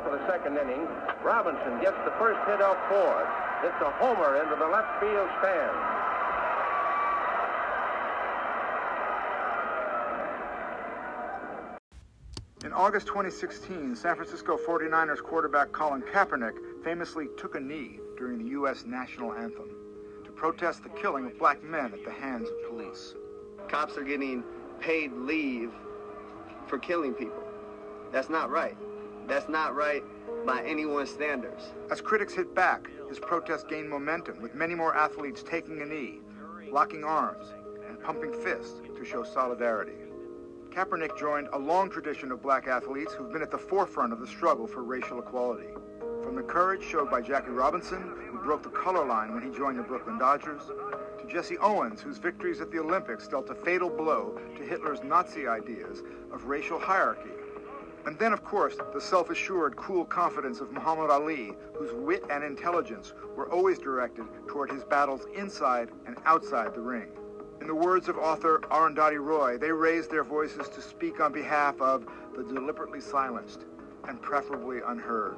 half of the second inning, Robinson gets the first hit off Ford. It's a homer into the left field stand. In August 2016, San Francisco 49ers quarterback Colin Kaepernick famously took a knee during the U.S. national anthem to protest the killing of black men at the hands of police. Cops are getting paid leave for killing people. That's not right. That's not right by anyone's standards. As critics hit back, his protest gained momentum, with many more athletes taking a knee, locking arms, and pumping fists to show solidarity. Kaepernick joined a long tradition of black athletes who've been at the forefront of the struggle for racial equality. From the courage showed by Jackie Robinson, who broke the color line when he joined the Brooklyn Dodgers, to Jesse Owens, whose victories at the Olympics dealt a fatal blow to Hitler's Nazi ideas of racial hierarchy. And then, of course, the self-assured, cool confidence of Muhammad Ali, whose wit and intelligence were always directed toward his battles inside and outside the ring. In the words of author Arundhati Roy, they raised their voices to speak on behalf of the deliberately silenced and preferably unheard.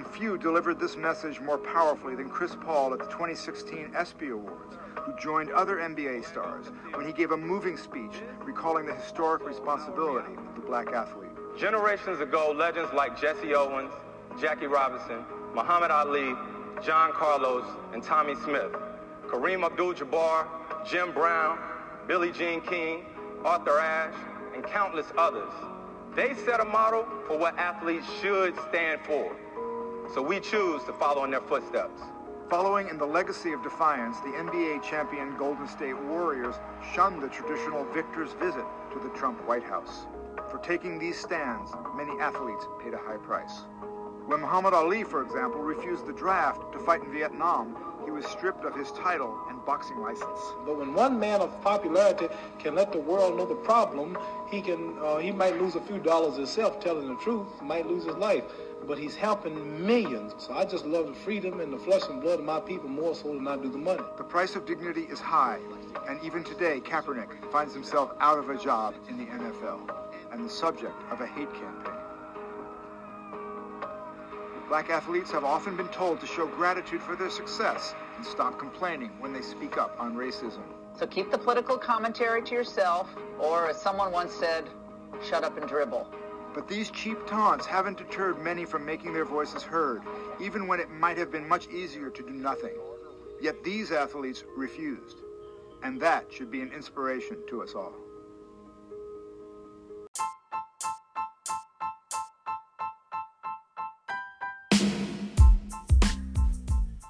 And few delivered this message more powerfully than Chris Paul at the 2016 ESPY Awards, who joined other NBA stars when he gave a moving speech recalling the historic responsibility of the black athlete. Generations ago, legends like Jesse Owens, Jackie Robinson, Muhammad Ali, John Carlos, and Tommie Smith, Kareem Abdul-Jabbar, Jim Brown, Billie Jean King, Arthur Ashe, and countless others. They set a model for what athletes should stand for. So we choose to follow in their footsteps. Following in the legacy of defiance, the NBA champion Golden State Warriors shunned the traditional victor's visit to the Trump White House. For taking these stands, many athletes paid a high price. When Muhammad Ali, for example, refused the draft to fight in Vietnam, he was stripped of his title and boxing license. But when one man of popularity can let the world know the problem, he can uh, he might lose a few dollars himself telling the truth, might lose his life, but he's helping millions. So I just love the freedom and the flesh and blood of my people more so than I do the money. The price of dignity is high, and even today, Kaepernick finds himself out of a job in the NFL and the subject of a hate campaign. Black athletes have often been told to show gratitude for their success and stop complaining when they speak up on racism. So keep the political commentary to yourself, or as someone once said, shut up and dribble. But these cheap taunts haven't deterred many from making their voices heard, even when it might have been much easier to do nothing. Yet these athletes refused. And that should be an inspiration to us all.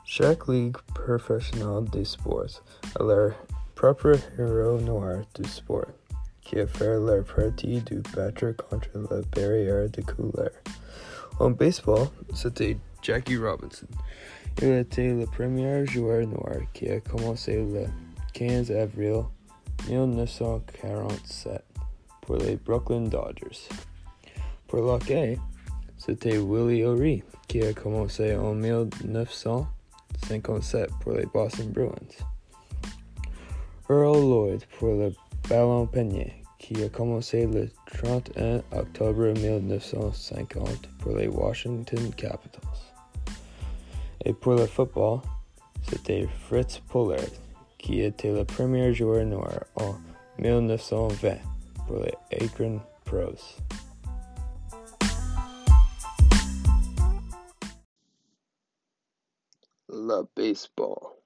Chaque ligue professionnelle des sports a leur propre héros noir du sport, qui a fait leur partie du battre contre la barrière de couleur. En baseball, c'était Jackie Robinson. Il était le premier joueur noir qui a commencé le 15 avril 1947 pour les Brooklyn Dodgers. Pour l'hockey, c'était Willie O'Ree qui a commencé en 1957 pour les Boston Bruins. Earl Lloyd pour le Ballon Panier qui a commencé le 31 octobre 1950 pour les Washington Capitols. Et pour le football, c'était Fritz Pollard qui était le premier joueur noir en 1920 pour les Akron Pros. Le baseball.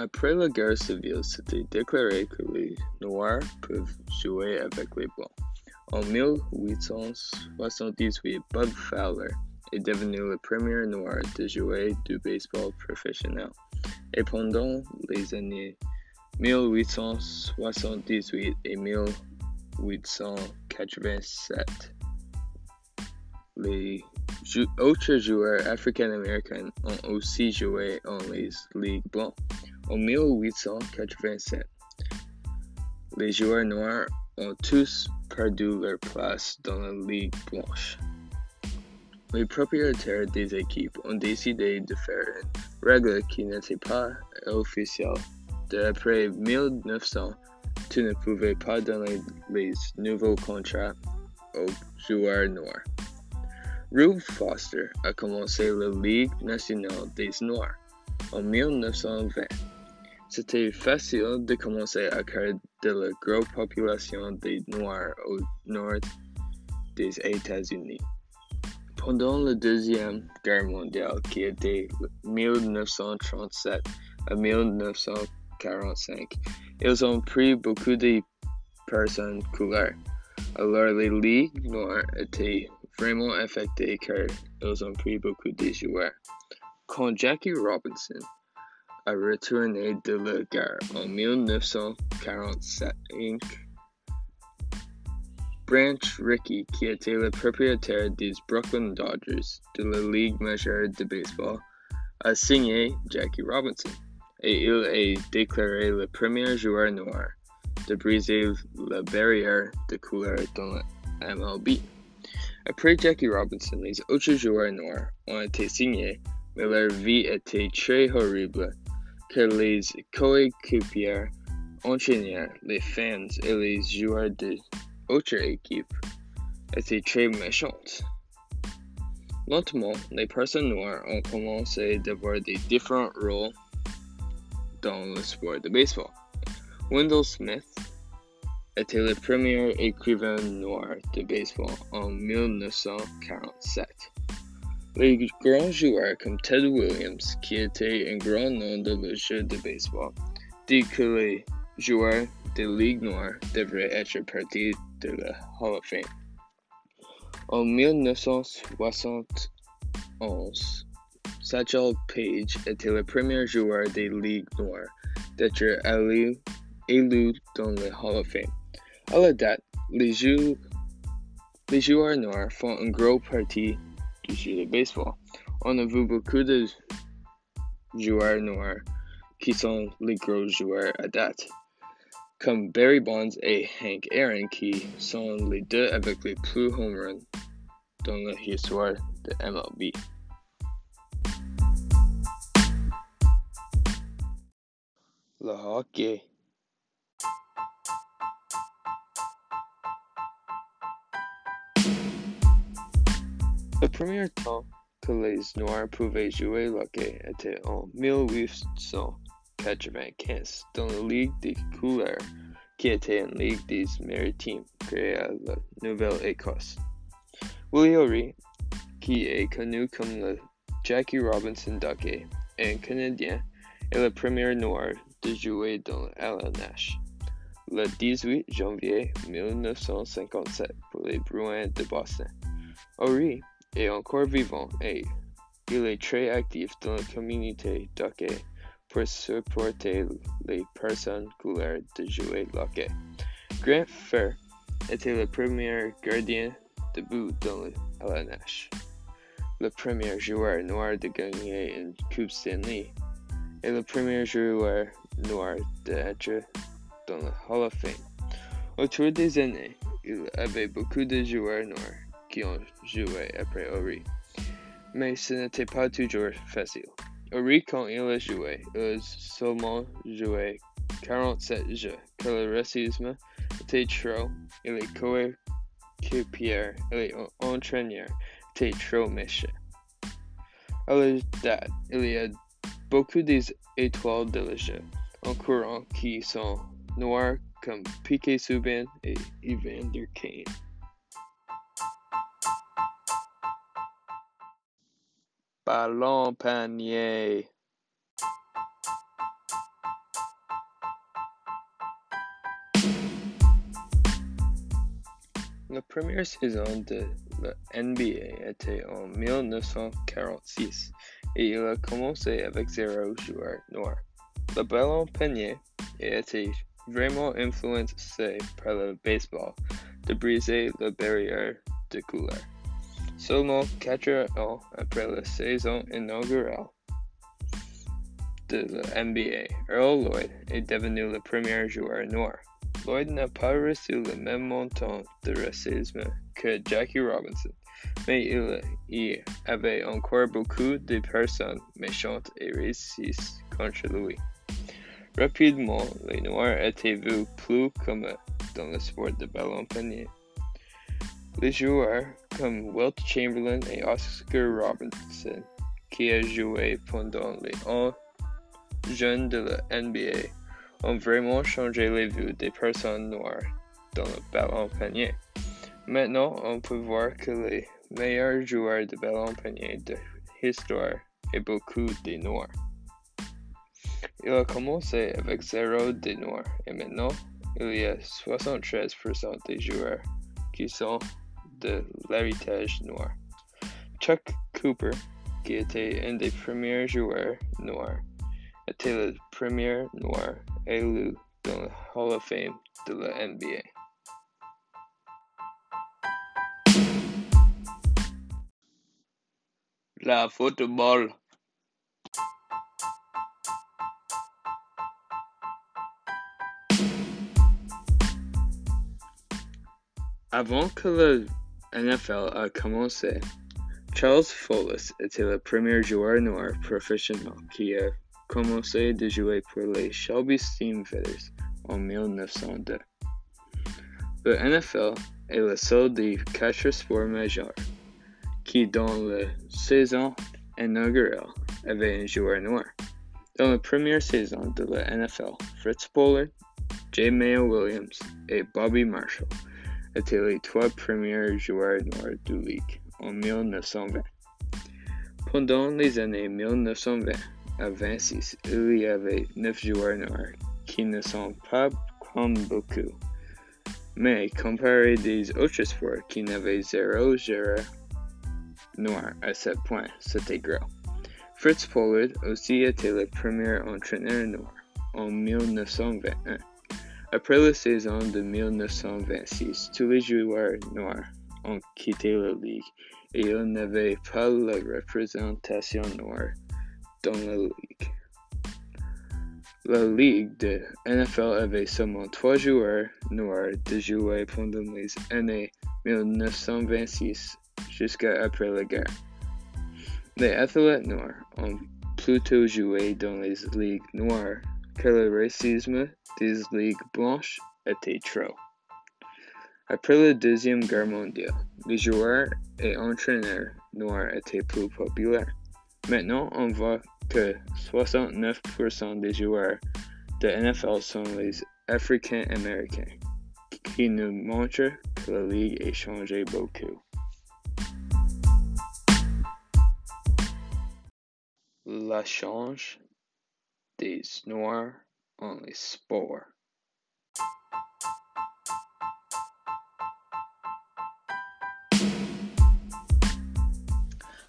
Après la guerre civile, c'était déclaré que les Noirs peuvent jouer avec les Blancs. En 1878, Bud Fowler est devenu le premier Noir de jouer du baseball professionnel. Et pendant les années 1878 et 1887, les autres joueurs africains-américains ont aussi joué en les ligues blancs. En 1887, les joueurs noirs ont tous perdu leur place dans la Ligue blanche. Les propriétaires des équipes ont décidé de faire une règle qui n'était pas officielle. D'après 1900, tu ne pouvais pas donner les nouveaux contrats aux joueurs noirs. Rube Foster a commencé la Ligue nationale des Noirs en 1920. C'était facile de commencer à cause de la grosse population des Noirs au nord des États-Unis. Pendant la Deuxième Guerre mondiale, qui était 1937 à 1945, ils ont pris beaucoup de personnes couleurs. Alors les ligues noires étaient vraiment affectées car ils ont pris beaucoup de joueurs. Quand Jackie Robinson a retourné de la guerre en 1945, Branch Rickey, qui était le propriétaire des Brooklyn Dodgers de la Ligue majeure de baseball, a signé Jackie Robinson et il est déclaré le premier joueur noir de briser la barrière de couleur dans la MLB. Après Jackie Robinson, les autres joueurs noirs ont été signés, mais leur vie était très horrible car les coéquipiers, entraîneurs, les fans et les joueurs de autre équipe était très méchante. Lentement, les personnes noires ont commencé d'avoir des différents rôles dans le sport de baseball. Wendell Smith était le premier écrivain noir de baseball en 1947. Les grands joueurs comme Ted Williams, qui était un grand nom de le jeu de baseball, dit que les joueurs de Ligue noire devraient être partis de la Hall of Fame. En 1971, Satchel Paige était le premier joueur des Ligues noires d'être élu, élu dans la Hall of Fame. Date, les, jou les joueurs noirs font une grosse partie du jeu de baseball. On a vu beaucoup de joueurs noirs qui sont les gros joueurs à date comme Barry Bonds et Hank Aaron qui sont les deux avec les plus home runs dans l'histoire de MLB. Le hockey. Le premier temps que les Noirs pouvaient jouer le hockey était en 1800. 1995 dans la Ligue des couleurs, qui était une ligue des maritimes créée à la Nouvelle-Écosse. Willie O'Ree, qui est connu comme le Jackie Robinson Ducky, est un Canadien et le premier noir de jouer dans LNH. Le 18 janvier 1957 pour les Bruins de Boston. Est encore vivant et il est très actif dans la communauté d'hockey pour supporter les personnes couleurs de jouer hockey. Grant Fair était le premier gardien de but dans le LNH, le premier joueur noir de gagner une Coupe Stanley et le premier joueur noir d'être dans le Hall of Fame. Autour des années, il avait beaucoup de joueurs noirs qui ont joué après Ori, mais ce n'était pas toujours facile. Ori, quand il a joué, il a seulement joué 47 jeux, car le racisme était trop et les coéquipiers et les entraîneurs étaient trop méchants. À la date, il y a beaucoup d'étoiles de le jeu en courant qui sont noirs comme Piquet Subban et Evander Kane. Ballon panier. La première saison de la NBA était en 1946 et il a commencé avec zéro joueur noir. Le ballon panier a été vraiment influencé par le baseball de briser la barrière de couleur. Seulement quatre ans après la saison inaugurale de la NBA, Earl Lloyd est devenu le premier joueur noir Lloyd n'a pas reçu le même montant de racisme que Jackie Robinson, mais il y avait encore beaucoup de personnes méchantes et racistes contre lui. Rapidement, les Noirs étaient vus plus comme dans le sport de ballon panier. Les joueurs comme Wilt Chamberlain et Oscar Robinson, qui a joué pendant les ans jeunes de la NBA, ont vraiment changé les vues des personnes noires dans le ballon panier. Maintenant, on peut voir que les meilleurs joueurs de ballon panier de l'histoire est beaucoup des noirs. Il a commencé avec zéro des noirs et maintenant il y a 73% des joueurs qui sont de l'héritage noir. Chuck Cooper, qui était un des premiers joueurs noirs, était le premier noir élu dans le Hall of Fame de la NBA. La football. Avant que le NFL a uh, commencé, Charles Follis était le premier joueur noir professionnel qui a commencé de jouer pour les Shelby Steamfitters en 1902. Le NFL est le seul des quatre sports majeurs qui, dans la saison inaugurale, avait un joueur noir. Dans la première saison de la NFL, Fritz Pollard, J. Mayo Williams et Bobby Marshall étaient les trois premiers joueurs noirs du Ligue en 1920. Pendant les années 1920 à 26, il y avait neuf joueurs noirs qui ne sont pas comme beaucoup. Mais comparé des autres sports qui n'avaient zéro joueur noir à ce point, c'était gros. Fritz Pollard aussi était le premier entraîneur noir en 1921. Après la saison de 1926, tous les joueurs noirs ont quitté la ligue et il n'y avait pas la représentation noire dans la ligue. La ligue de NFL avait seulement trois joueurs noirs de jouer pendant les années 1926 jusqu'à après la guerre. Les athlètes noirs ont plutôt joué dans les ligues noires que le racisme des ligues blanches était trop. Après la Deuxième Guerre mondiale, les joueurs et entraîneurs noirs étaient plus populaires. Maintenant, on voit que 69% des joueurs de NFL sont les Africains-Américains, qui nous montrent que la ligue a changé beaucoup. La change Noirs en les sports.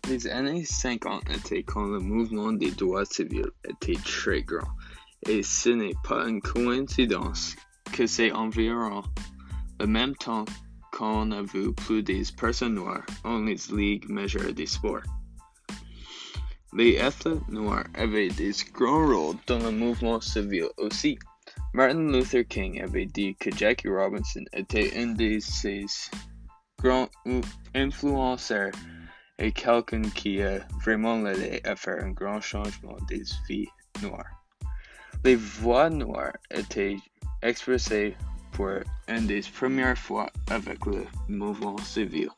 Les années 50 étaient quand le mouvement des droits civils était très grand, et ce n'est pas une coïncidence que c'est environ le même temps qu'on a vu plus des personnes noires en les ligues majeures des sports. Les athlètes noirs avaient des grands rôles dans le mouvement civil aussi. Martin Luther King avait dit que Jackie Robinson était un de ses grands influenceurs et quelqu'un qui a vraiment aidé à faire un grand changement des vies noires. Les voix noires étaient expressées pour une des premières fois avec le mouvement civil.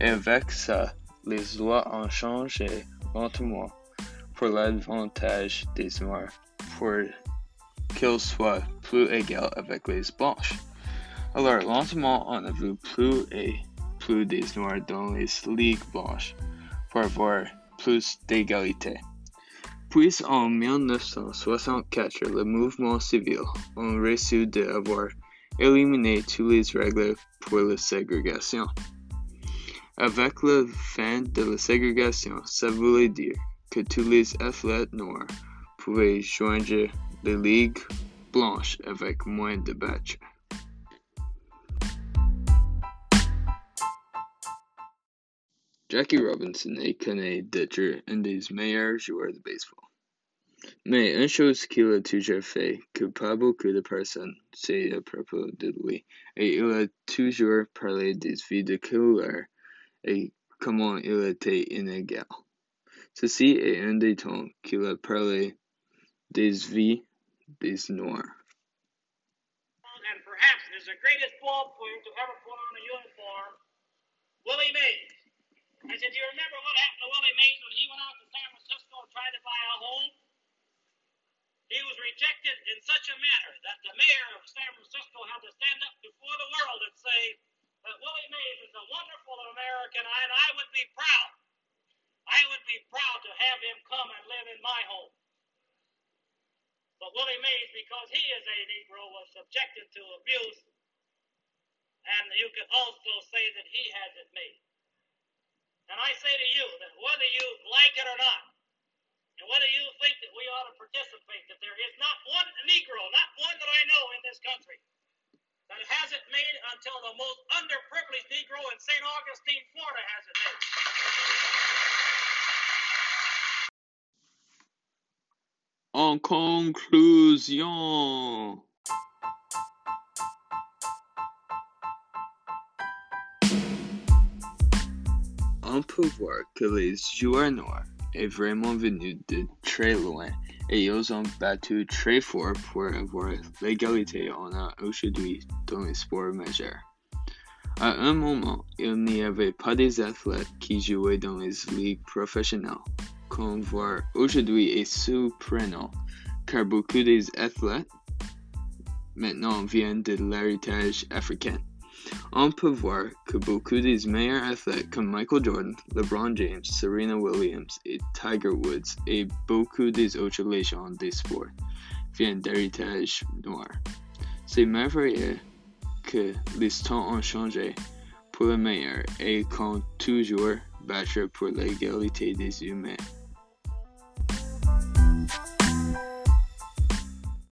Et avec ça, les lois ont changé lentement pour l'avantage des noirs, pour qu'ils soient plus égaux avec les blanches. Alors lentement, on a vu plus et plus des noirs dans les ligues blanches pour avoir plus d'égalité. Puis en 1964, le mouvement civil a reçu d'avoir éliminé toutes les règles pour la ségrégation. Avec la fin de la ségrégation, ça voulait dire que tous les athlètes noirs pouvaient joindre les ligues blanches avec moins de batchs. Jackie Robinson est connu d'être un des meilleurs joueurs de baseball. Mais une chose qu'il a toujours fait, que pas beaucoup de personnes savent à propos de lui, et il a toujours parlé des vies de couleur et comment il était inégal. Ceci est un des temps qu'il a parlé des vies des Noirs. And perhaps it is the greatest ball player to ever put on a uniform, Willie Mays. I said, do you remember what happened to Willie Mays when he went out to San Francisco and tried to buy a home? He was rejected in such a manner that the mayor of San Francisco had to stand up before the world and say that Willie Mays is a wonderful American and I would be proud. I would be proud to have him come and live in my home. But Willie Mays, because he is a Negro, was subjected to abuse. And you can also say that he has it made. And I say to you that whether you like it or not, and whether you think that we ought to participate, that there is not one Negro, not one that I know in this country, that has it made until the most underprivileged Negro in St. Augustine, Florida has it made. En conclusion, on peut voir que les joueurs noirs est vraiment venu de très loin et ils ont battu très fort pour avoir l'égalité on a aujourd'hui dans les sports majeurs. À un moment, il n'y avait pas des athlètes qui jouaient dans les ligues professionnelles. Qu'on voit aujourd'hui est surprenant, car beaucoup des athlètes maintenant viennent de l'héritage africain. On peut voir que beaucoup des meilleurs athlètes comme Michael Jordan, LeBron James, Serena Williams et Tiger Woods et beaucoup des autres légendes des sports viennent d'héritage noir. C'est merveilleux que les temps ont changé pour le meilleur et qu'on toujours battre pour l'égalité des humains.